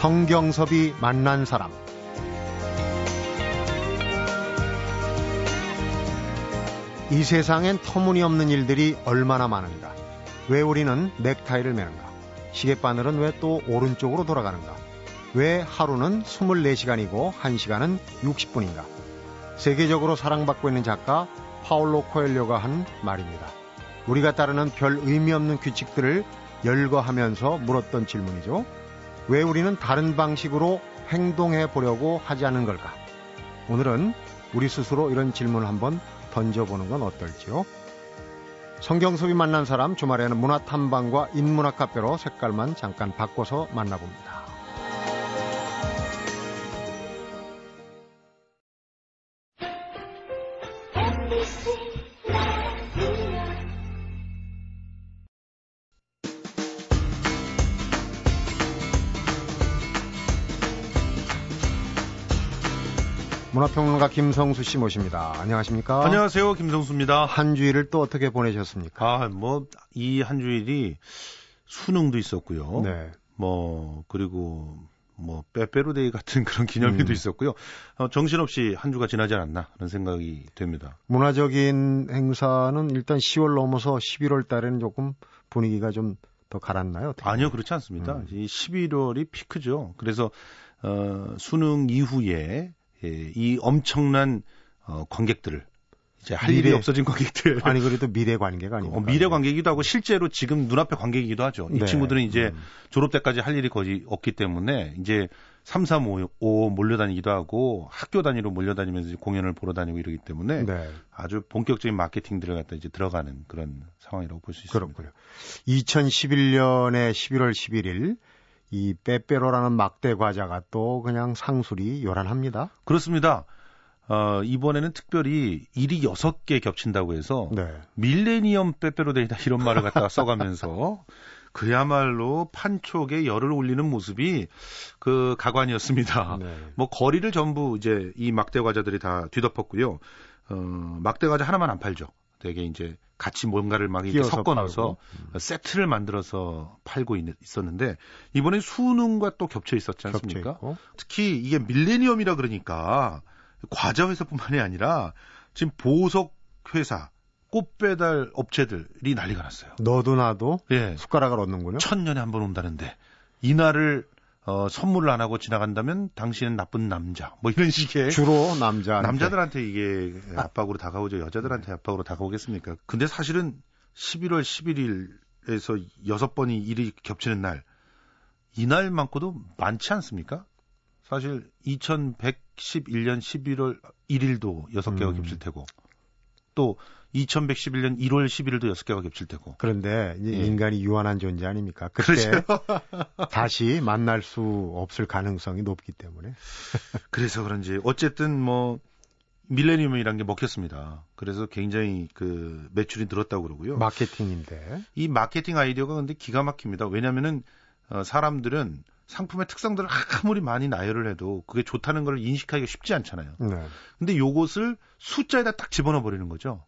성경섭이 만난 사람. 이 세상엔 터무니없는 일들이 얼마나 많은가? 왜 우리는 넥타이를 매는가? 시계바늘은 왜 또 오른쪽으로 돌아가는가? 왜 하루는 24시간이고 1시간은 60분인가? 세계적으로 사랑받고 있는 작가 파울로 코엘료가 한 말입니다. 우리가 따르는 별 의미 없는 규칙들을 열거하면서 물었던 질문이죠. 왜 우리는 다른 방식으로 행동해 보려고 하지 않은 걸까? 오늘은 우리 스스로 이런 질문을 한번 던져보는 건 어떨지요? 성경섭이 만난 사람 주말에는 문화 탐방과 인문학 카페로 색깔만 잠깐 바꿔서 만나봅니다. 문화평론가 김성수 씨 모십니다. 안녕하십니까? 안녕하세요. 김성수입니다. 한 주일을 또 어떻게 보내셨습니까? 아, 뭐, 이 한 주일이 수능도 있었고요. 네. 뭐, 그리고 뭐, 빼빼로데이 같은 그런 기념일도 음. 있었고요. 어, 정신없이 한 주가 지나지 않았나 하는 생각이 됩니다. 문화적인 행사는 일단 10월 넘어서 11월 달에는 조금 분위기가 좀 더? 어떻게? 아니요, 그렇지 않습니다. 음. 이 11월이 피크죠. 그래서 어, 수능 이후에 예, 이 엄청난 어, 관객들을 이제 할 미래, 일이 없어진 관객들. 아니 그래도 미래 관계가 아니고. 어, 미래 관객이기도 하고 실제로 지금 눈앞에 관객이기도 하죠. 이 네. 친구들은 이제 음. 졸업 때까지 할 일이 거의 없기 때문에 이제 3, 3, 5, 5 몰려다니기도 하고 학교 단위로 몰려다니면서 공연을 보러 다니고 이러기 때문에 네. 아주 본격적인 마케팅들을 갖다 이제 들어가는 그런 상황이라고 볼 수 있습니다. 그렇군요. 2011년에 11월 11일 이 빼빼로라는 막대 과자가 또 그냥 상술이 요란합니다. 그렇습니다. 어, 이번에는 특별히 일이 6개 겹친다고 해서 네. 밀레니엄 빼빼로 데이다 이런 말을 갖다가 써가면서 그야말로 판촉에 열을 올리는 모습이 그 가관이었습니다. 네. 뭐 거리를 전부 이제 이 막대 과자들이 다 뒤덮었고요. 어, 막대 과자 하나만 안 팔죠. 되게 이제 같이 뭔가를 막 이렇게 섞어 넣어서 음. 세트를 만들어서 팔고 있, 었는데 이번에 수능과 또 겹쳐 있었지 않습니까? 특히 이게 밀레니엄이라 그러니까 과자 회사뿐만이 아니라 지금 보석 회사 꽃 배달 업체들이 난리가 났어요. 너도 나도 예. 숟가락을 얻는군요. 천 년에 한 번 온다는데 이날을 어, 선물을 안 하고 지나간다면 당신은 나쁜 남자. 뭐 이런 식의. 주로 남자. 남자들한테 이게 압박으로 다가오죠. 여자들한테 압박으로 다가오겠습니까? 근데 사실은 11월 11일에서 여섯 번이 일이 겹치는 날, 이날만큼도 많지 않습니까? 사실 2111년 11월 1일도 여섯 개가 음. 겹칠 테고, 또 2111년 1월 11일도 6개가 겹칠 테고. 그런데 예. 인간이 유한한 존재 아닙니까? 그때 그렇죠. 다시 만날 수 없을 가능성이 높기 때문에. 그래서 그런지 어쨌든 뭐 밀레니엄이란 게 먹혔습니다. 그래서 굉장히 그 매출이 늘었다고 그러고요. 마케팅인데. 이 마케팅 아이디어가 근데 기가 막힙니다. 왜냐면은 어, 사람들은 상품의 특성들을 아무리 많이 나열을 해도 그게 좋다는 걸 인식하기가 쉽지 않잖아요. 네. 근데 요것을 숫자에다 딱 집어넣어 버리는 거죠.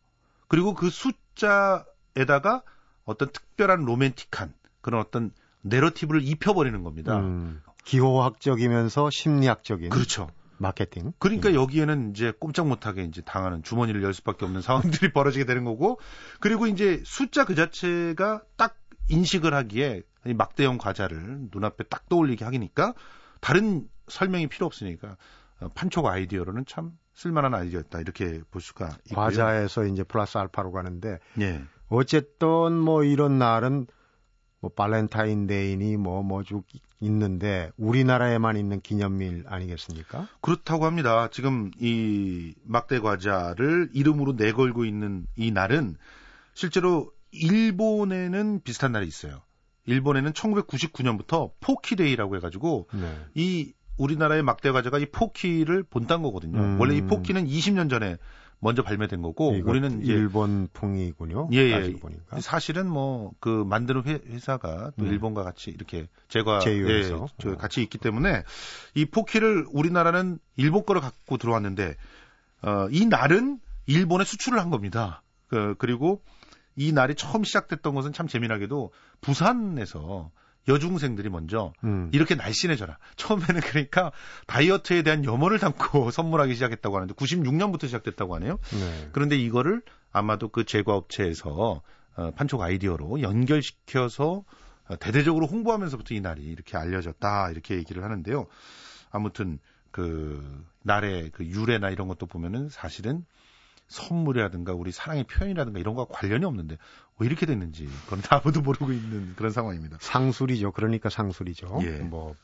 그리고 그 숫자에다가 어떤 특별한 로맨틱한 그런 어떤 내러티브를 입혀버리는 겁니다. 음, 기호학적이면서 심리학적인. 그렇죠. 마케팅. 그러니까 음. 여기에는 이제 꼼짝 못하게 이제 당하는 주머니를 열 수밖에 없는 상황들이 벌어지게 되는 거고, 그리고 이제 숫자 그 자체가 딱 인식을 하기에 막대형 과자를 눈앞에 딱 떠올리게 하기니까 다른 설명이 필요 없으니까 어, 판촉 아이디어로는 참 쓸만한 아이디어였다 이렇게 볼 수가 있고요. 과자에서 이제 플러스 알파로 가는데 예. 어쨌든 뭐 이런 날은 뭐 발렌타인데이니 뭐 뭐 쭉 있는데 우리나라에만 있는 기념일 아니겠습니까? 그렇다고 합니다. 지금 이 막대 과자를 이름으로 내걸고 있는 이 날은 실제로 일본에는 비슷한 날이 있어요. 일본에는 1999년부터 포키데이라고 해가지고 네. 이 우리나라의 막대 과자가 이 포키를 본딴 거거든요. 음. 원래 이 포키는 20년 전에 먼저 발매된 거고 우리는 이제 일본 풍이군요. 예, 예. 사실은 뭐 그 만드는 회 사가 또 음. 일본과 같이 이렇게 제과 예, 저 같이 있기 때문에 이 포키를 우리나라는 일본 거를 갖고 들어왔는데 어, 이 날은 일본에 수출을 한 겁니다. 그, 그리고 이 날이 처음 시작됐던 것은 참 재미나게도 부산에서 여중생들이 먼저 음. 이렇게 날씬해져라. 처음에는 그러니까 다이어트에 대한 염원을 담고 선물하기 시작했다고 하는데 96년부터 시작됐다고 하네요. 네. 그런데 이거를 아마도 그 제과업체에서 어, 판촉 아이디어로 연결시켜서 어, 대대적으로 홍보하면서부터 이 날이 이렇게 알려졌다 이렇게 얘기를 하는데요. 아무튼 그 날의 그 유래나 이런 것도 보면은 사실은 선물이라든가 우리 사랑의 표현이라든가 이런 거와 관련이 없는데 왜 이렇게 됐는지 그건 아무도 모르고 있는 그런 상황입니다. 상술이죠. 그러니까 상술이죠. 예. 뭐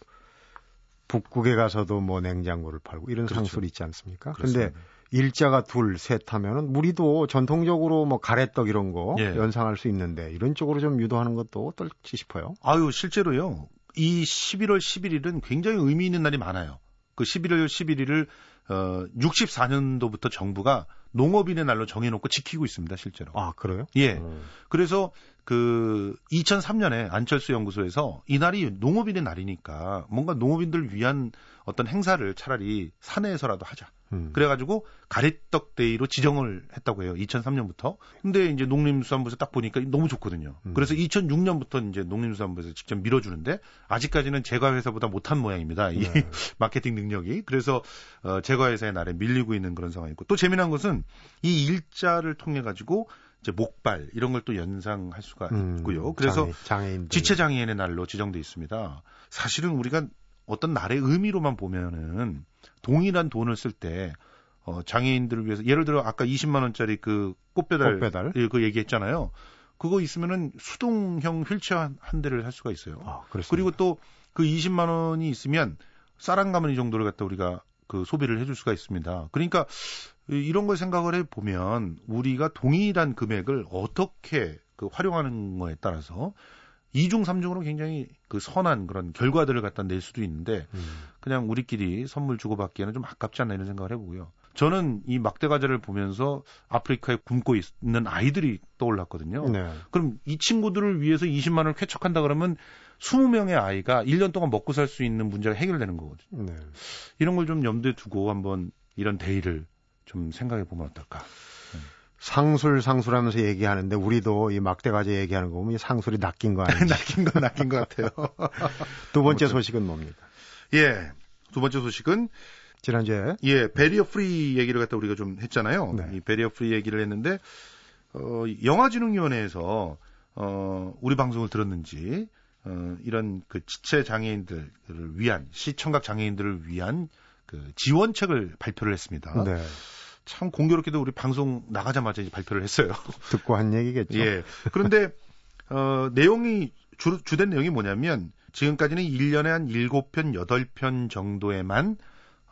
북극에 가서도 뭐 냉장고를 팔고 이런 그렇죠. 상술이 있지 않습니까? 그런데 일자가 둘, 셋 하면은 우리도 전통적으로 뭐 가래떡 이런 거 예. 연상할 수 있는데 이런 쪽으로 좀 유도하는 것도 어떨지 싶어요. 아유, 실제로요. 이 11월 11일은 굉장히 의미 있는 날이 많아요. 그 11월 11일을 어 64년도부터 정부가 농업인의 날로 정해놓고 지키고 있습니다, 실제로. 아, 그래요? 예. 음. 그래서 그 2003년에 안철수 연구소에서 이 날이 농업인의 날이니까 뭔가 농업인들 위한 어떤 행사를 차라리 사내에서라도 하자. 음. 그래가지고 가래떡 데이로 지정을 했다고 해요. 2003년부터. 근데 이제 농림수산부에서 딱 보니까 너무 좋거든요. 음. 그래서 2006년부터 이제 농림수산부에서 직접 밀어주는데 아직까지는 제과회사보다 못한 모양입니다. 이 네. 마케팅 능력이. 그래서 어, 제과회사의 날에 밀리고 있는 그런 상황이고 또 재미난 것은 이 일자를 통해 가지고 이제 목발 이런 걸 또 연상할 수가 음, 있고요. 그래서 장애, 지체 장애인의 날로 지정돼 있습니다. 사실은 우리가 어떤 날의 의미로만 보면은 동일한 돈을 쓸때 어, 장애인들을 위해서 예를 들어 아까 20만 원짜리 그 꽃배달, 꽃배달? 예, 그 얘기했잖아요. 그거 있으면은 수동형 휠체어 한, 한 대를 살 수가 있어요. 아, 그리고 또 그 20만 원이 있으면 쌀한가마니 정도를 갖다 우리가 그 소비를 해줄 수가 있습니다. 그러니까 이런 걸 생각을 해 보면 우리가 동일한 금액을 어떻게 그 활용하는 거에 따라서 이중삼중으로 굉장히 그 선한 그런 결과들을 갖다 낼 수도 있는데 음. 그냥 우리끼리 선물 주고받기에는 좀 아깝지 않나 이런 생각을 해보고요. 저는 이 막대 과자를 보면서 아프리카에 굶고 있는 아이들이 떠올랐거든요. 네. 그럼 이 친구들을 위해서 20만 원을 쾌척한다 그러면 20명의 아이가 1년 동안 먹고 살 수 있는 문제가 해결되는 거거든요. 네. 이런 걸 좀 염두에 두고 한번 이런 데이를 좀 생각해 보면 어떨까. 상술 상술하면서 얘기하는데 우리도 이 막대과자 얘기하는 거 보면 상술이 낚인 거 아니에요? 낚인 거 낚인 것 같아요. 두 번째 소식은 뭡니까? 예, 두 번째 소식은 지난주에 예 barrier free 얘기를 갖다 우리가 좀 했잖아요. 네. 이 barrier free 얘기를 했는데 어, 영화진흥위원회에서 어, 우리 방송을 들었는지 어, 이런 그 지체 장애인들을 위한 시청각 장애인들을 위한 그 지원책을 발표를 했습니다. 네. 참 공교롭게도 우리 방송 나가자마자 이제 발표를 했어요. 듣고 한 얘기겠죠. 예. 그런데 어 내용이 주, 주된 내용이 뭐냐면 지금까지는 1년에 한 7편, 8편 정도에만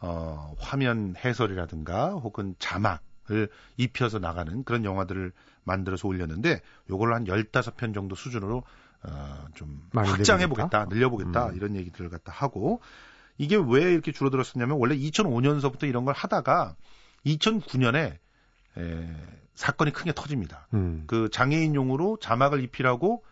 어 화면 해설이라든가 혹은 자막을 입혀서 나가는 그런 영화들을 만들어서 올렸는데 요걸 한 15편 정도 수준으로 어 좀 확장해 보겠다, 늘려 보겠다 음. 이런 얘기들을 갖다 하고 이게 왜 이렇게 줄어들었었냐면 원래 2005년서부터 이런 걸 하다가 2009년에 에, 사건이 크게 터집니다. 음. 그 장애인용으로 자막을 입히라고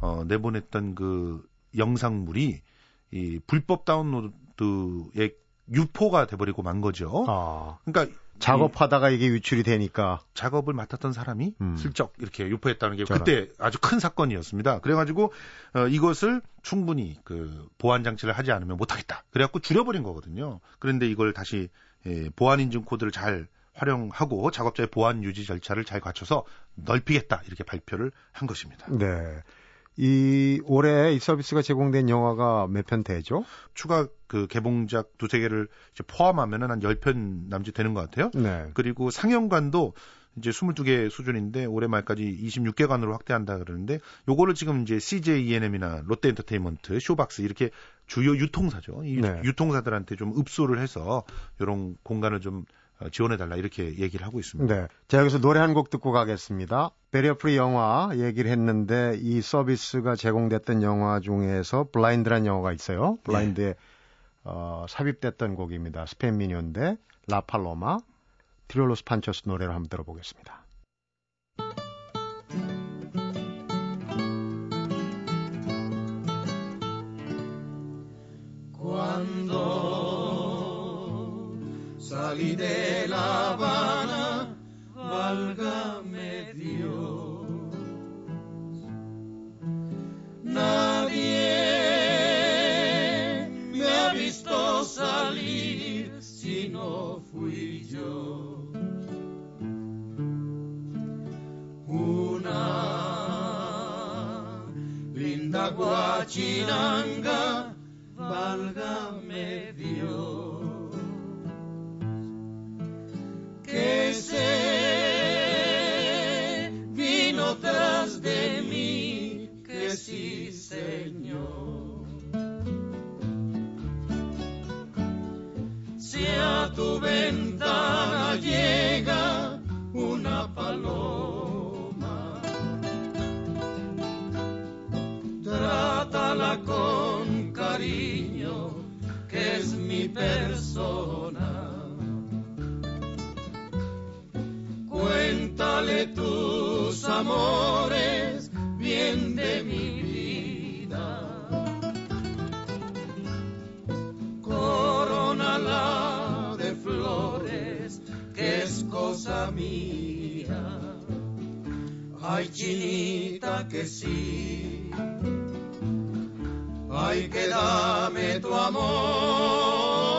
어, 내보냈던 그 영상물이 이 불법 다운로드의 유포가 돼버리고 만 거죠. 아. 그러니까 작업하다가 이게 유출이 되니까 작업을 맡았던 사람이 음. 슬쩍 이렇게 유포했다는 게 저런. 그때 아주 큰 사건이었습니다. 그래가지고 어, 이것을 충분히 그 보안 장치를 하지 않으면 못하겠다. 그래갖고 줄여버린 거거든요. 그런데 이걸 다시 예, 보안 인증 코드를 잘 활용하고 작업자의 보안 유지 절차를 잘 갖춰서 넓히겠다 이렇게 발표를 한 것입니다. 네. 이 올해 이 서비스가 제공된 영화가 몇 편 되죠? 추가 그 개봉작 두세 개를 포함하면은 한 10편 남짓 되는 것 같아요. 네. 그리고 상영관도 이제 22개 수준인데 올해 말까지 26개관으로 확대한다 그러는데 요거를 지금 이제 CJ ENM이나 롯데 엔터테인먼트, 쇼박스 이렇게 주요 유통사죠. 이 네. 유통사들한테 좀 읍소를 해서 이런 공간을 좀 어, 지원해달라 이렇게 얘기를 하고 있습니다. 네. 자, 여기서 노래 한 곡 듣고 가겠습니다. barrier free 영화 얘기를 했는데 이 서비스가 제공됐던 영화 중에서 블라인드란 영화가 있어요. 블라인드에 네. 어, 삽입됐던 곡입니다. 스페인 민요인데 라 팔로마 트리오 로스 판초스 노래를 한번 들어보겠습니다. Salí de La Habana, cariño, que es mi persona. Cuéntale tus amores, bien de mi cosa mía. Ay, chinita que sí. Ay, que dame tu amor.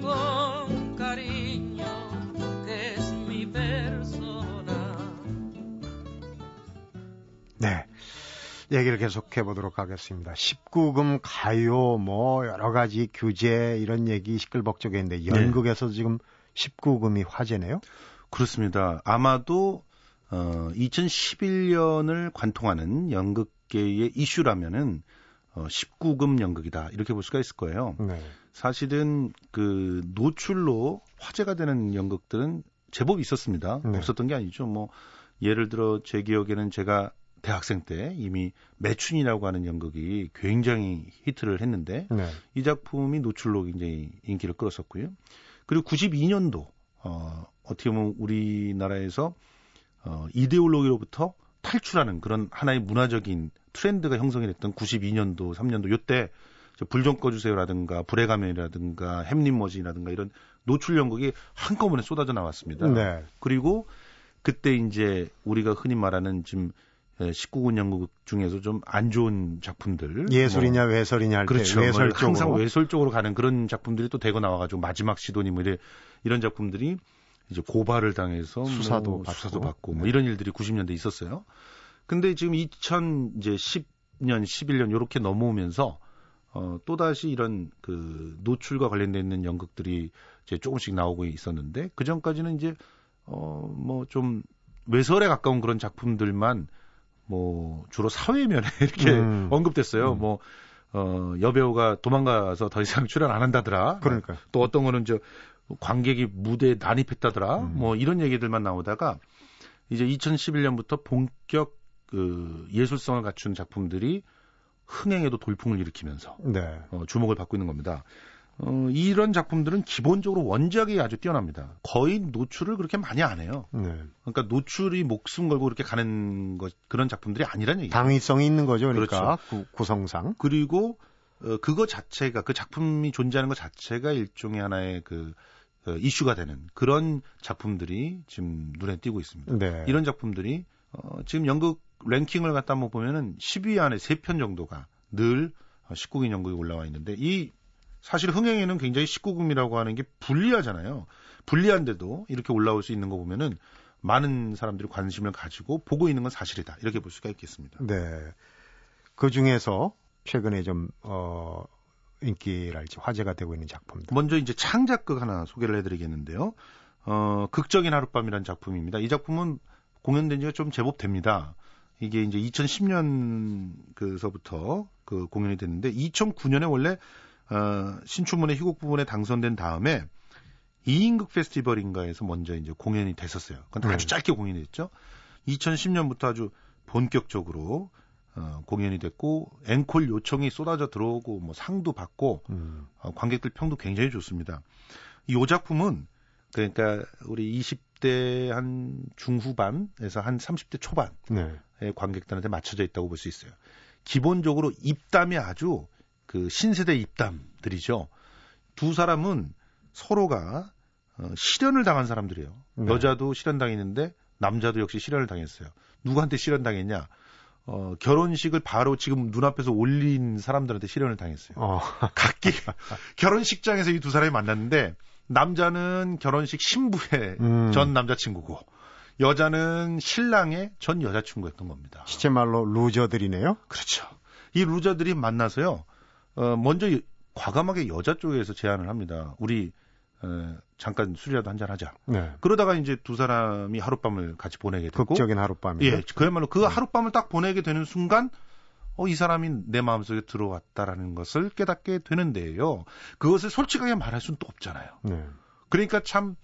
Con cariño, que es mi persona. 네. 얘기를 계속해 보도록 하겠습니다. 19금 가요, 뭐, 여러 가지 규제, 이런 얘기 시끌벅적했는데, 네. 연극에서 네. 지금 19금이 화제네요? 그렇습니다. 아마도, 어, 2011년을 관통하는 연극계의 이슈라면은, 어, 19금 연극이다. 이렇게 볼 수가 있을 거예요. 네. 사실은 그 노출로 화제가 되는 연극들은 제법 있었습니다. 네. 없었던 게 아니죠. 뭐 예를 들어 제 기억에는 제가 대학생 때 이미 매춘이라고 하는 연극이 굉장히 히트를 했는데 네. 이 작품이 노출로 굉장히 인기를 끌었었고요. 그리고 92년도 어 어떻게 보면 우리나라에서 어 이데올로기로부터 탈출하는 그런 하나의 문화적인 트렌드가 형성이 됐던 92년도, 3년도 요때 불 좀 꺼주세요라든가 불의 가면이라든가 햄릿 머신이라든가 이런 노출 연극이 한꺼번에 쏟아져 나왔습니다. 네. 그리고 그때 이제 우리가 흔히 말하는 지금 19군 연극 중에서 좀 안 좋은 작품들 예술이냐 뭐, 외설이냐 할때 그렇죠. 외설 쪽으로 항상 외설 쪽으로 가는 그런 작품들이 또 대거 나와가지고 마지막 시도니 뭐 이래, 이런 작품들이 이제 고발을 당해서 수사도 뭐, 받고, 수사도 받고 뭐 네. 이런 일들이 90년대 에 있었어요. 근데 지금 2000 이제 10년 11년 요렇게 넘어오면서 어, 또다시 이런 그 노출과 관련돼 있는 연극들이 이제 조금씩 나오고 있었는데 그 전까지는 이제 어, 뭐 좀 외설에 가까운 그런 작품들만 뭐 주로 사회면에 이렇게 음. 언급됐어요. 음. 뭐 어, 여배우가 도망가서 더 이상 출연 안 한다더라. 그러니까. 또 어떤 거는 저 관객이 무대에 난입했다더라. 음. 뭐 이런 얘기들만 나오다가 이제 2011년부터 본격 그 예술성을 갖춘 작품들이 흥행에도 돌풍을 일으키면서 네. 어, 주목을 받고 있는 겁니다. 어, 이런 작품들은 기본적으로 원작이 아주 뛰어납니다. 거의 노출을 그렇게 많이 안 해요. 네. 그러니까 노출이 목숨 걸고 그렇게 가는 것 그런 작품들이 아니라는 얘기죠. 당위성이 있는 거죠. 그러니까 그렇죠. 구, 성상 그리고 어, 그거 자체가 그 작품이 존재하는 것 자체가 일종의 하나의 그 어, 이슈가 되는 그런 작품들이 지금 눈에 띄고 있습니다. 네. 이런 작품들이 어, 지금 연극 랭킹을 갖다 한번 보면은 10위 안에 3편 정도가 늘 19금 연극이 올라와 있는데 이 사실 흥행에는 굉장히 19금이라고 하는 게 불리하잖아요. 불리한데도 이렇게 올라올 수 있는 거 보면은 많은 사람들이 관심을 가지고 보고 있는 건 사실이다. 이렇게 볼 수가 있겠습니다. 네. 그 중에서 최근에 좀, 어, 인기랄지 화제가 되고 있는 작품들. 먼저 이제 창작극 하나 소개를 해드리겠는데요. 어, 극적인 하룻밤이라는 작품입니다. 이 작품은 공연된 지가 좀 제법 됩니다. 이게 이제 2010년 그서부터 그 공연이 됐는데 2009년에 원래 어, 신춘문예 희곡 부분에 당선된 다음에 이인극 페스티벌인가에서 먼저 이제 공연이 됐었어요. 그건 아주 네. 짧게 공연이 됐죠. 2010년부터 아주 본격적으로 어, 공연이 됐고 앵콜 요청이 쏟아져 들어오고 뭐 상도 받고 음. 어, 관객들 평도 굉장히 좋습니다. 이 작품은 그러니까 우리 20대 한 중후반에서 한 30대 초반의 네. 관객들한테 맞춰져 있다고 볼 수 있어요. 기본적으로 입담이 아주 그 신세대 입담들이죠. 두 사람은 서로가 어, 실현을 당한 사람들이에요. 네. 여자도 실현 당했는데 남자도 역시 실현을 당했어요. 누구한테 실현 당했냐? 어, 결혼식을 바로 지금 눈앞에서 올린 사람들한테 실현을 당했어요. 어. 각기 결혼식장에서 이 두 사람이 만났는데 남자는 결혼식 신부의 음. 전 남자친구고 여자는 신랑의 전 여자친구였던 겁니다. 시체 말로 루저들이네요. 그렇죠. 이 루저들이 만나서요. 어, 먼저 과감하게 여자 쪽에서 제안을 합니다. 우리 어, 잠깐 술이라도 한잔 하자. 네. 그러다가 이제 두 사람이 하룻밤을 같이 보내게 되고 극적인 하룻밤이 예, 그야말로 그 네. 하룻밤을 딱 보내게 되는 순간 어, 이 사람이 내 마음속에 들어왔다라는 것을 깨닫게 되는데요. 그것을 솔직하게 말할 수는 또 없잖아요. 네. 그러니까 참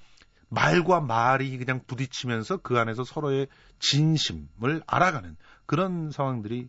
말과 말이 그냥 부딪히면서 그 안에서 서로의 진심을 알아가는 그런 상황들이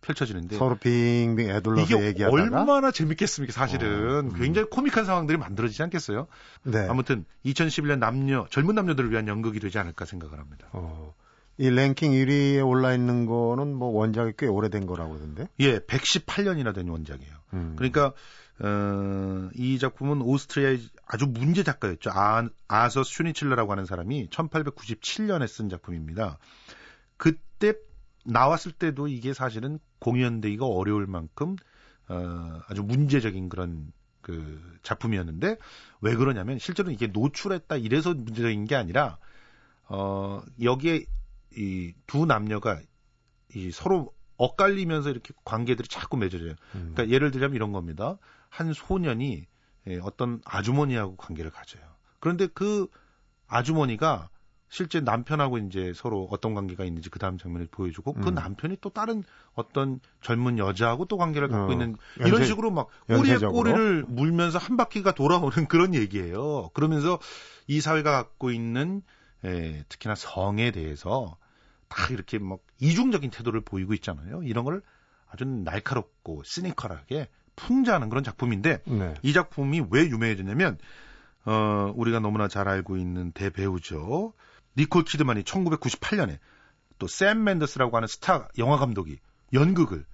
펼쳐지는데 서로 빙빙 애둘러서 이게 얘기하다가 얼마나 재밌겠습니까 사실은 어, 음. 굉장히 코믹한 상황들이 만들어지지 않겠어요 네. 아무튼 2011년 남녀 젊은 남녀들을 위한 연극이 되지 않을까 생각을 합니다 어, 이 랭킹 1위에 올라 있는 거는 뭐 원작이 꽤 오래된 거라고 하던데 예 118년이나 된 원작이에요 음. 그러니까 어, 이 작품은 오스트리아의 아주 문제 작가였죠 아, 아서 슈니칠러라고 하는 사람이 1897년에 쓴 작품입니다 그때 나왔을 때도 이게 사실은 공연되기가 어려울 만큼 어, 아주 문제적인 그런 그 작품이었는데 왜 그러냐면 실제로 이게 노출했다 이래서 문제적인 게 아니라 어 여기에 이 두 남녀가 이 서로 엇갈리면서 이렇게 관계들이 자꾸 맺어져요. 음. 그러니까 예를 들자면 이런 겁니다. 한 소년이 예, 어떤 아주머니하고 관계를 가져요. 그런데 그 아주머니가 실제 남편하고 이제 서로 어떤 관계가 있는지 그 다음 장면을 보여주고 그 음. 그 남편이 또 다른 어떤 젊은 여자하고 또 관계를 갖고 어, 있는 연쇄, 이런 식으로 막 꼬리에 연쇄적으로? 꼬리를 물면서 한 바퀴가 돌아오는 그런 얘기예요. 그러면서 이 사회가 갖고 있는 에, 예, 특히나 성에 대해서 다 이렇게 막 이중적인 태도를 보이고 있잖아요. 이런 걸 아주 날카롭고 시니컬하게 풍자하는 그런 작품인데 네. 이 작품이 왜 유명해졌냐면 어, 우리가 너무나 잘 알고 있는 대배우죠. 니콜 키드만이 1998년에 또 샘 멘데스라고 하는 스타 영화 감독이 연극을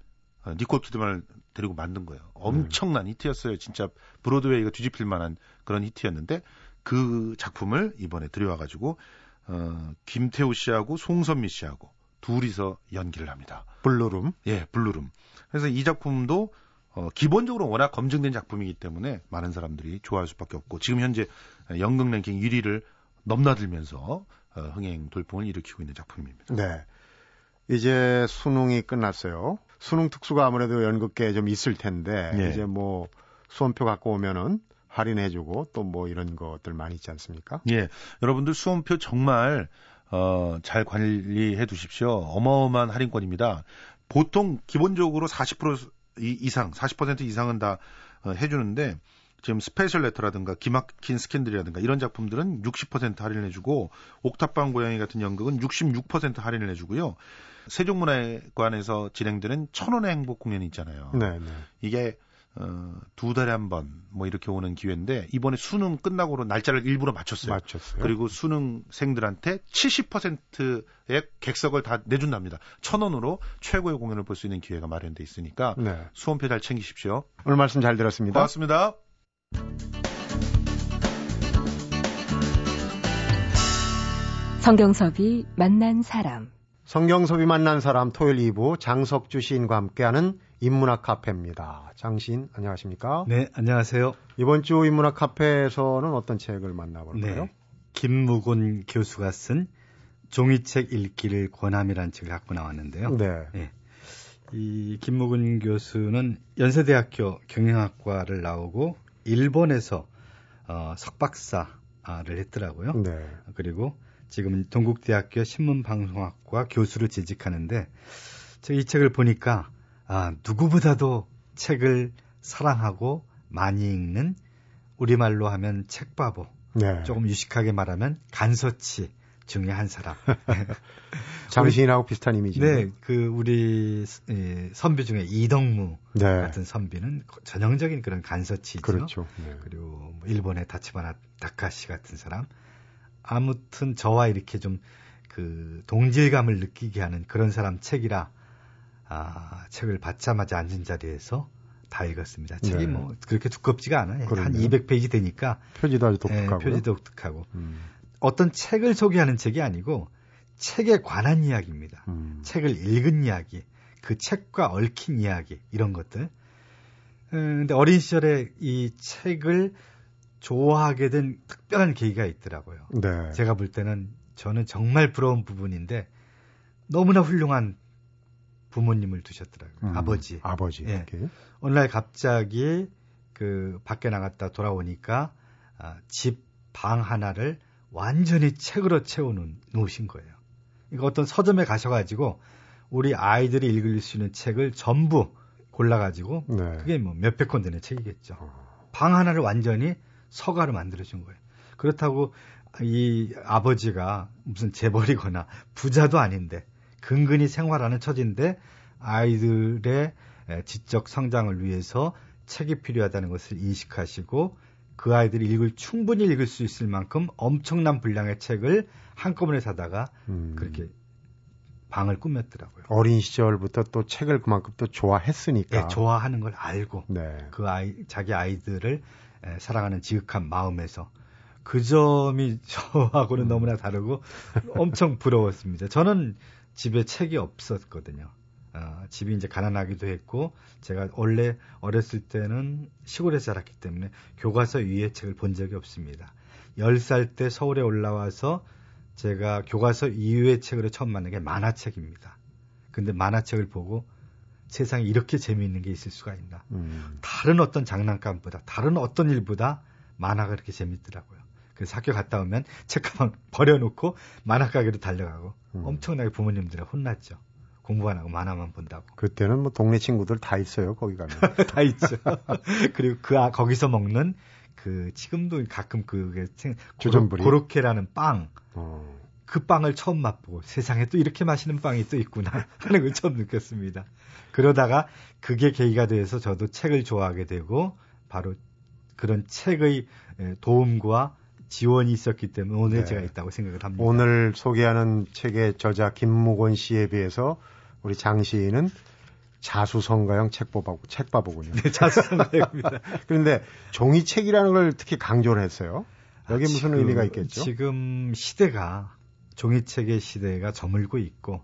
어, 니콜 키드만을 데리고 만든 거예요. 엄청난 음. 히트였어요. 진짜 브로드웨이가 뒤집힐 만한 그런 히트였는데 그 작품을 이번에 들여와가지고 어, 김태우 씨하고 송선미 씨하고 둘이서 연기를 합니다. 블루룸? 예, 블루룸. 그래서 이 작품도 어, 기본적으로 워낙 검증된 작품이기 때문에 많은 사람들이 좋아할 수밖에 없고 지금 현재 연극 랭킹 1위를 넘나들면서 어, 흥행 돌풍을 일으키고 있는 작품입니다. 네. 이제 수능이 끝났어요. 수능 특수가 아무래도 연극계에 좀 있을 텐데 네. 이제 뭐 수험표 갖고 오면은 할인해주고 또 뭐 이런 것들 많이 있지 않습니까? 예, 여러분들 수험표 정말 어, 잘 관리해 두십시오. 어마어마한 할인권입니다. 보통 기본적으로 40% 이상, 40% 이상은 다 어, 해주는데 지금 스페셜 레터라든가 기막힌 스캔들이라든가 이런 작품들은 60% 할인해주고 옥탑방 고양이 같은 연극은 66% 할인을 해주고요. 세종문화회관에서 진행되는 천원의 행복 공연이 있잖아요. 네, 네. 이게 어, 두 달에 한 번 뭐 이렇게 오는 기회인데 이번에 수능 끝나고로 날짜를 일부러 맞췄어요. 맞췄어요. 그리고 수능생들한테 70%의 객석을 다 내준답니다. 천 원으로 최고의 공연을 볼 수 있는 기회가 마련돼 있으니까 네. 수험표 잘 챙기십시오. 오늘 말씀 잘 들었습니다. 고맙습니다. 성경섭이 만난 사람. 성경섭이 만난 사람 토요일 2부 장석주 시인과 함께하는 인문학 카페입니다. 장 시인 안녕하십니까? 네, 안녕하세요. 이번 주 인문학 카페에서는 어떤 책을 만나볼까요? 네, 김무곤 교수가 쓴 종이책 읽기를 권함이라는 책을 갖고 나왔는데요. 네. 네. 이 김무근 교수는 연세대학교 경영학과를 나오고 일본에서 어, 석박사를 했더라고요. 네. 그리고 지금 동국대학교 신문방송학과 교수를 재직하는데 제가 이 책을 보니까 아, 누구보다도 책을 사랑하고 많이 읽는 우리말로 하면 책바보, 네. 조금 유식하게 말하면 간서치 중에 한 사람. 장시인하고 비슷한 이미지죠. 네, 그 우리 선비 중에 이덕무 네. 같은 선비는 전형적인 그런 간서치죠. 그렇죠. 네. 그리고 뭐 일본의 다치바나 다카시 같은 사람, 아무튼 저와 이렇게 좀 그 동질감을 느끼게 하는 그런 사람 책이라 아, 책을 받자마자 앉은 자리에서 다 읽었습니다. 책이 네. 뭐 그렇게 두껍지가 않아요. 그럼요. 한 200페이지 되니까 표지도 아주 독특하고 네, 표지도 독특하고 음. 어떤 책을 소개하는 책이 아니고 책에 관한 이야기입니다. 음. 책을 읽은 이야기, 그 책과 얽힌 이야기 이런 것들. 음, 근데 어린 시절에 이 책을 좋아하게 된 특별한 계기가 있더라고요. 네. 제가 볼 때는 저는 정말 부러운 부분인데 너무나 훌륭한 부모님을 두셨더라고요. 음, 아버지. 아버지. 예. 어느 날 갑자기 그 밖에 나갔다 돌아오니까 아, 집방 하나를 완전히 책으로 채워놓은 놓으신 거예요. 그러니까 어떤 서점에 가셔가지고 우리 아이들이 읽을 수 있는 책을 전부 골라가지고 네. 그게 뭐 몇백 권 되는 책이겠죠. 어. 방 하나를 완전히 서가로 만들어준 거예요. 그렇다고 이 아버지가 무슨 재벌이거나 부자도 아닌데 근근히 생활하는 처지인데 아이들의 지적 성장을 위해서 책이 필요하다는 것을 인식하시고 그 아이들이 읽을 충분히 읽을 수 있을 만큼 엄청난 분량의 책을 한꺼번에 사다가 음. 그렇게 방을 꾸몄더라고요. 어린 시절부터 또 책을 그만큼 또 좋아했으니까. 네, 좋아하는 걸 알고 네. 그 아이 자기 아이들을 사랑하는 지극한 마음에서 그 점이 저하고는 음. 너무나 다르고 엄청 부러웠습니다. 저는 집에 책이 없었거든요. 어, 집이 이제 가난하기도 했고 제가 원래 어렸을 때는 시골에서 자랐기 때문에 교과서 위에 책을 본 적이 없습니다. 10살 때 서울에 올라와서 제가 교과서 이후의 책으로 처음 만난 게 만화책입니다. 근데 만화책을 보고 세상에 이렇게 재미있는 게 있을 수가 있나. 음. 다른 어떤 장난감보다, 다른 어떤 일보다 만화가 그렇게 재밌더라고요. 그래서 학교 갔다 오면 책가방 버려놓고 만화 가게로 달려가고 음. 엄청나게 부모님들이 혼났죠. 공부 안 하고 만화만 본다고. 그때는 뭐 동네 친구들 다 있어요, 거기 가면. 다 있죠. 그리고 그, 아, 거기서 먹는 그, 지금도 가끔 그게, 주전부리. 고로케라는 빵. 어. 그 빵을 처음 맛보고 세상에 또 이렇게 맛있는 빵이 또 있구나 하는 걸 처음 느꼈습니다. 그러다가 그게 계기가 돼서 저도 책을 좋아하게 되고 바로 그런 책의 도움과 지원이 있었기 때문에 오늘 네. 제가 있다고 생각을 합니다. 오늘 소개하는 책의 저자 김무곤 씨에 비해서 우리 장 시인은 자수성가형 책보고 책바보군요. 네, 자수성가형입니다. 그런데 종이책이라는 걸 특히 강조를 했어요. 여기 아, 무슨 지금, 의미가 있겠죠? 지금 시대가 종이책의 시대가 저물고 있고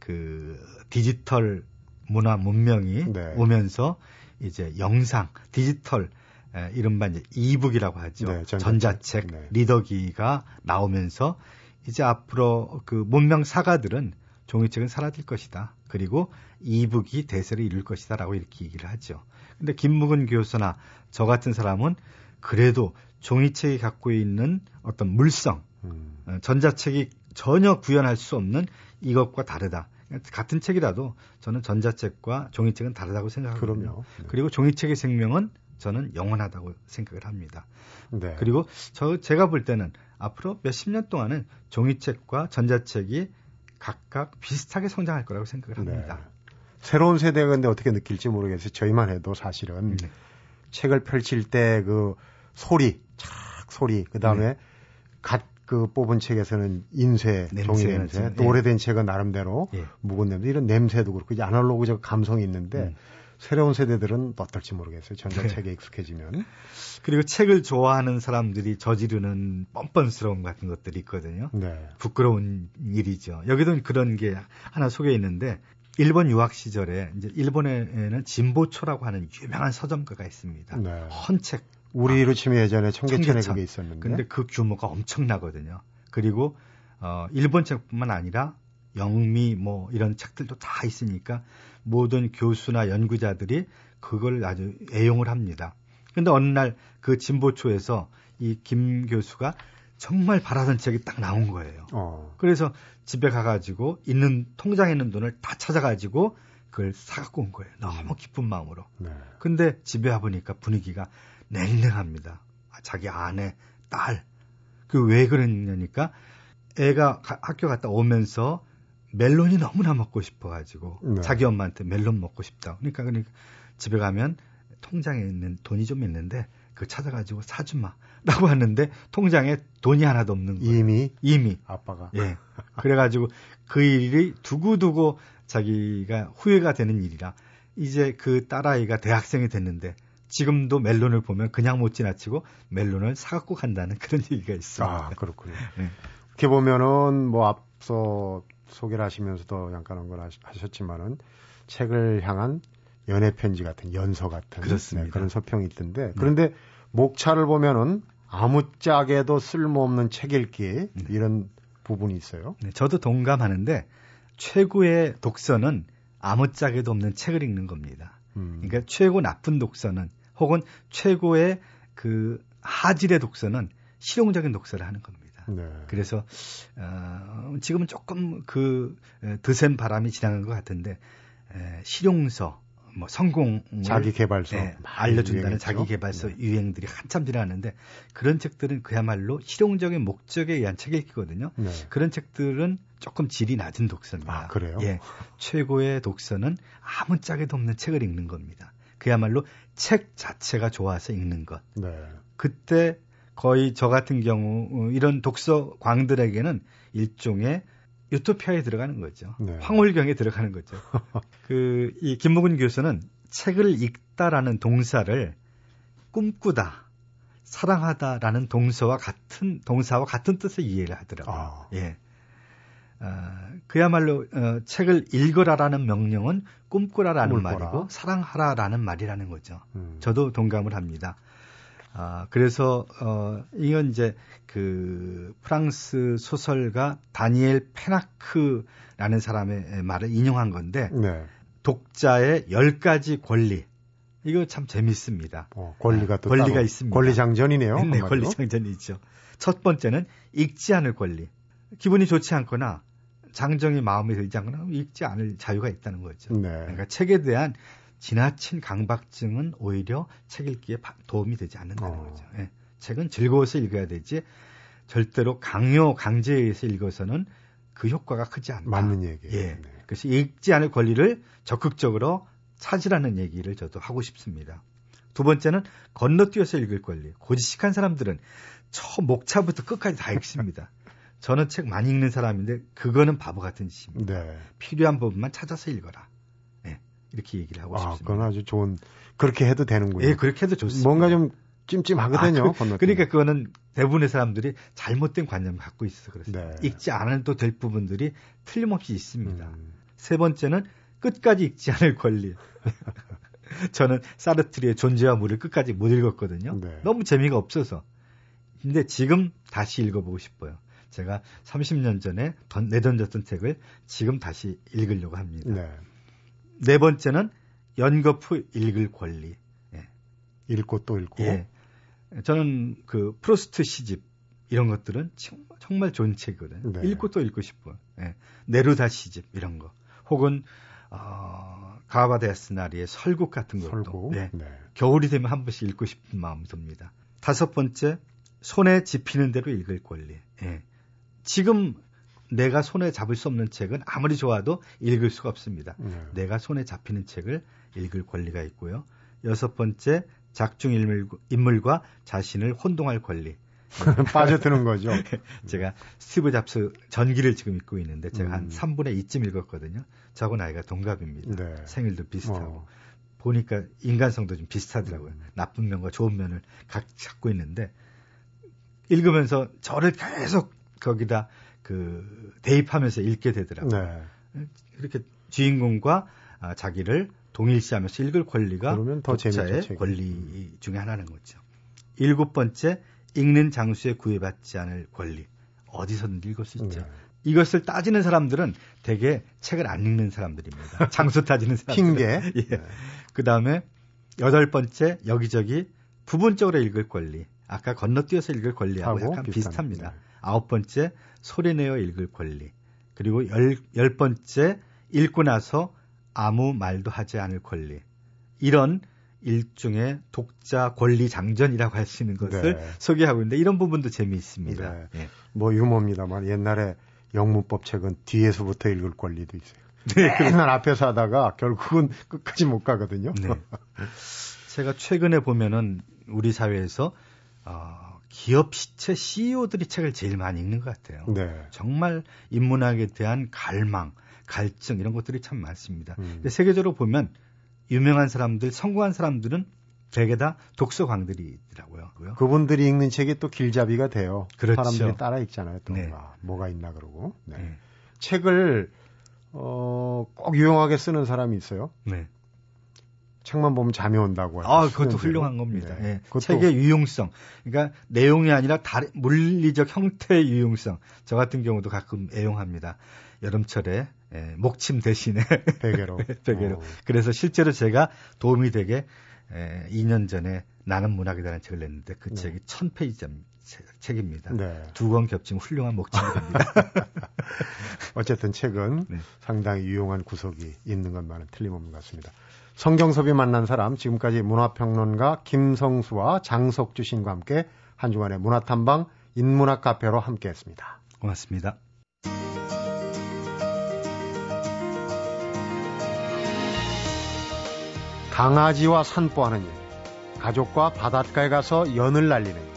그 디지털 문화 문명이 네. 오면서 이제 영상, 디지털 에, 이른바 이제 이북이라고 하죠. 네, 전자책, 네. 리더기가 나오면서 이제 앞으로 그 문명 사가들은 종이책은 사라질 것이다. 그리고 이북이 대세를 이룰 것이다라고 이렇게 얘기를 하죠. 근데 김묵은 교수나 저 같은 사람은 그래도 종이책이 갖고 있는 어떤 물성, 음. 어, 전자책이 전혀 구현할 수 없는 이것과 다르다. 같은 책이라도 저는 전자책과 종이책은 다르다고 생각하거든요. 그럼요. 네. 그리고 종이책의 생명은 저는 영원하다고 생각을 합니다. 네. 그리고 저 제가 볼 때는 앞으로 몇십 년 동안은 종이책과 전자책이 각각 비슷하게 성장할 거라고 생각을 합니다. 네. 새로운 세대가 근데 어떻게 느낄지 모르겠어요. 저희만 해도 사실은 네. 책을 펼칠 때 그 소리, 착 소리, 그 다음에 네. 갓그 뽑은 책에서는 인쇄, 냄새, 종이 냄새, 또 예. 오래된 책은 나름대로 예. 묵은 냄새, 이런 냄새도 그렇고 아날로그적 감성이 있는데 음. 새로운 세대들은 어떨지 모르겠어요. 전자책에 네. 익숙해지면. 그리고 책을 좋아하는 사람들이 저지르는 뻔뻔스러움 같은 것들이 있거든요. 네. 부끄러운 일이죠. 여기도 그런 게 하나 소개 있는데 일본 유학 시절에 이제 일본에는 진보초라고 하는 유명한 서점가가 있습니다. 네. 헌책. 우리로 치면 예전에 청계천에 청계천. 그게 있었는데. 근데 그 규모가 엄청나거든요. 그리고 어 일본 책뿐만 아니라 영미 뭐 이런 책들도 다 있으니까 모든 교수나 연구자들이 그걸 아주 애용을 합니다. 근데 어느 날 그 진보초에서 이 김 교수가 정말 바라던 책이 딱 나온 거예요. 어. 그래서 집에 가가지고 있는 통장에 있는 돈을 다 찾아가지고 그걸 사갖고 온 거예요. 너무 기쁜 마음으로. 네. 근데 집에 와보니까 분위기가 냉랭합니다. 아, 자기 아내, 딸. 그 왜 그랬냐니까 애가 가, 학교 갔다 오면서 멜론이 너무나 먹고 싶어가지고 네. 자기 엄마한테 멜론 먹고 싶다. 그러니까 그러니까 집에 가면 통장에 있는 돈이 좀 있는데 그 찾아가지고 사주마. 라고 하는데 통장에 돈이 하나도 없는 거예요. 이미 이미 아빠가 예. 그래가지고 그 일이 두고두고 자기가 후회가 되는 일이라 이제 그 딸아이가 대학생이 됐는데 지금도 멜론을 보면 그냥 못 지나치고 멜론을 사갖고 간다는 그런 얘기가 있습니다. 아 그렇군요. 네. 이렇게 보면은 뭐 앞서 소개를 하시면서도 잠깐 걸 하셨지만은 책을 향한 연애 편지 같은 연서 같은 네, 그런 서평이 있던데 네. 그런데 목차를 보면은 아무짝에도 쓸모없는 책 읽기 네. 이런 부분이 있어요. 네, 저도 동감하는데 최고의 독서는 아무짝에도 없는 책을 읽는 겁니다. 음. 그러니까 최고 나쁜 독서는 혹은 최고의 그 하질의 독서는 실용적인 독서를 하는 겁니다. 네. 그래서 어, 지금은 조금 그 드센 바람이 지나간 것 같은데 에, 실용서 뭐 성공 자기 개발서 네, 알려준다는 자기 개발서 네. 유행들이 한참 지나갔는데 그런 책들은 그야말로 실용적인 목적에 의한 책 읽기거든요. 네. 그런 책들은 조금 질이 낮은 독서입니다. 아, 그래요? 예. 최고의 독서는 아무 짝에도 없는 책을 읽는 겁니다. 그야말로 책 자체가 좋아서 읽는 것. 네. 그때 거의 저 같은 경우 어, 이런 독서 광들에게는 일종의 유토피아에 들어가는 거죠. 네. 황홀경에 들어가는 거죠. 그, 이 김목은 교수는 책을 읽다라는 동사를 꿈꾸다, 사랑하다라는 동사와 같은, 동사와 같은 뜻을 이해를 하더라고요. 아. 예. 어, 그야말로 어, 책을 읽어라라는 명령은 꿈꾸라라는 말이고 사랑하라라는 말이라는 거죠. 음. 저도 동감을 합니다. 아, 그래서, 어, 이건 이제 그 프랑스 소설가 다니엘 페나크라는 사람의 말을 인용한 건데, 네. 독자의 10가지 권리. 이거 참 재밌습니다. 어, 권리가 또 권리가 있습니다. 권리장전이네요. 네, 권리장전이 있죠. 첫 번째는 읽지 않을 권리. 기분이 좋지 않거나 장정이 마음에 들지 않거나 읽지 않을 자유가 있다는 거죠. 네. 그러니까 책에 대한 지나친 강박증은 오히려 책 읽기에 도움이 되지 않는다는 어. 거죠. 예. 책은 즐거워서 읽어야 되지 절대로 강요 강제에 의해서 읽어서는 그 효과가 크지 않다. 맞는 얘기예요. 예. 네. 그래서 읽지 않을 권리를 적극적으로 찾으라는 얘기를 저도 하고 싶습니다. 두 번째는 건너뛰어서 읽을 권리. 고지식한 사람들은 첫 목차부터 끝까지 다 읽습니다. 저는 책 많이 읽는 사람인데 그거는 바보 같은 짓입니다. 네. 필요한 부분만 찾아서 읽어라. 이렇게 얘기를 하고 아, 싶습니다. 그건 아주 좋은 그렇게 해도 되는군요. 예, 그렇게 해도 좋습니다. 뭔가 좀 찜찜하거든요. 아, 그, 러니까 그거는 대부분의 사람들이 잘못된 관념을 갖고 있어서 그렇습니다. 네. 읽지 않아도 될 부분들이 틀림없이 있습니다. 음. 세 번째는 끝까지 읽지 않을 권리. 저는 사르트리의 존재와 물을 끝까지 못 읽었거든요. 네. 너무 재미가 없어서. 근데 지금 다시 읽어보고 싶어요. 제가 30년 전에 내던졌던 책을 지금 다시 읽으려고 합니다. 네. 네 번째는 후 읽을 권리. 예. 읽고 또 읽고. 예. 저는 그 프로스트 시집 이런 것들은 정말 좋은 책이거든요. 네. 읽고 또 읽고 싶어. 예. 네루다 시집 이런 거. 혹은 어, 가바데스나리의 설국 같은 것도. 설국? 예. 네. 겨울이 되면 한 번씩 읽고 싶은 마음이 듭니다. 다섯 번째 손에 집히는 대로 읽을 권리. 예. 지금 내가 손에 잡을 수 없는 책은 아무리 좋아도 읽을 수가 없습니다. 네. 내가 손에 잡히는 책을 읽을 권리가 있고요. 여섯 번째, 작중 인물, 과 자신을 혼동할 권리. 빠져드는 거죠. 제가 스티브 잡스 전기를 지금 읽고 있는데 제가 음. 한 3분의 2쯤 읽었거든요. 저하고 나이가 동갑입니다. 네. 생일도 비슷하고. 어. 보니까 인간성도 좀 비슷하더라고요. 음. 나쁜 면과 좋은 면을 각 잡고 있는데 읽으면서 저를 계속 거기다 그 대입하면서 읽게 되더라고요. 네. 이렇게 주인공과 아, 자기를 동일시하면서 읽을 권리가 독자의 권리 중에 하나는 거죠. 일곱 번째 읽는 장수에 구애받지 않을 권리. 어디서든 읽을 수 있죠. 네. 이것을 따지는 사람들은 대개 책을 안 읽는 사람들입니다. 장수 따지는 사람들. 핑계. 예. 네. 그 다음에 여덟 번째 여기저기 부분적으로 읽을 권리. 아까 건너뛰어서 읽을 권리하고 약간 비슷합니다. 네. 아홉 번째 소리내어 읽을 권리. 그리고 열, 열 번째 읽고 나서 아무 말도 하지 않을 권리. 이런 일종의 독자 권리 장전이라고 할 수 있는 것을 네. 소개하고 있는데 이런 부분도 재미있습니다. 네. 네. 뭐 유머입니다만 옛날에 영문법 책은 뒤에서부터 읽을 권리도 있어요. 네, 맨날 앞에서 하다가 결국은 끝까지 못 가거든요. 네. 제가 최근에 보면은 우리 사회에서 어, 기업 시체 CEO들이 책을 제일 많이 읽는 것 같아요. 네. 정말 인문학에 대한 갈망, 갈증 이런 것들이 참 많습니다. 음. 근데 세계적으로 보면 유명한 사람들, 성공한 사람들은 대개 다 독서 광들이 있더라고요. 그분들이 읽는 책이 또 길잡이가 돼요. 그렇죠. 사람들이 따라 읽잖아요. 또 네. 뭐가 있나 그러고. 네. 네. 책을 어, 꼭 유용하게 쓰는 사람이 있어요. 네. 책만 보면 잠이 온다고. 아, 그것도 훌륭한 겁니다. 네. 예. 그것도... 책의 유용성. 그러니까 내용이 아니라 다른 물리적 형태의 유용성. 저 같은 경우도 가끔 애용합니다. 여름철에 예, 목침 대신에 베개로. 베개로. 어. 그래서 실제로 제가 도움이 되게 예, 2년 전에 나는 문학이라는 책을 냈는데 그 네. 책이 1000페이지 책입니다. 네. 두권 겹치면 훌륭한 목침이 됩니다. 어쨌든 책은 네. 상당히 유용한 구석이 있는 것만은 틀림없는 것 같습니다. 성경섭이 만난 사람 지금까지 문화평론가 김성수와 장석주 신과 함께 한 주간의 문화탐방 인문학 카페로 함께했습니다. 고맙습니다. 강아지와 산보하는 일, 가족과 바닷가에 가서 연을 날리는 일,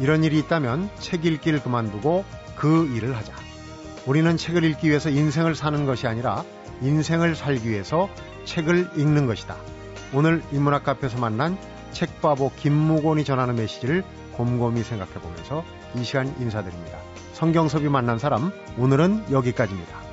이런 일이 있다면 책 읽기를 그만두고 그 일을 하자. 우리는 책을 읽기 위해서 인생을 사는 것이 아니라 인생을 살기 위해서 책을 읽는 것이다. 오늘 인문학 카페에서 만난 책바보 김무곤이 전하는 메시지를 곰곰이 생각해 보면서 이 시간 인사드립니다. 성경섭이 만난 사람, 오늘은 여기까지입니다.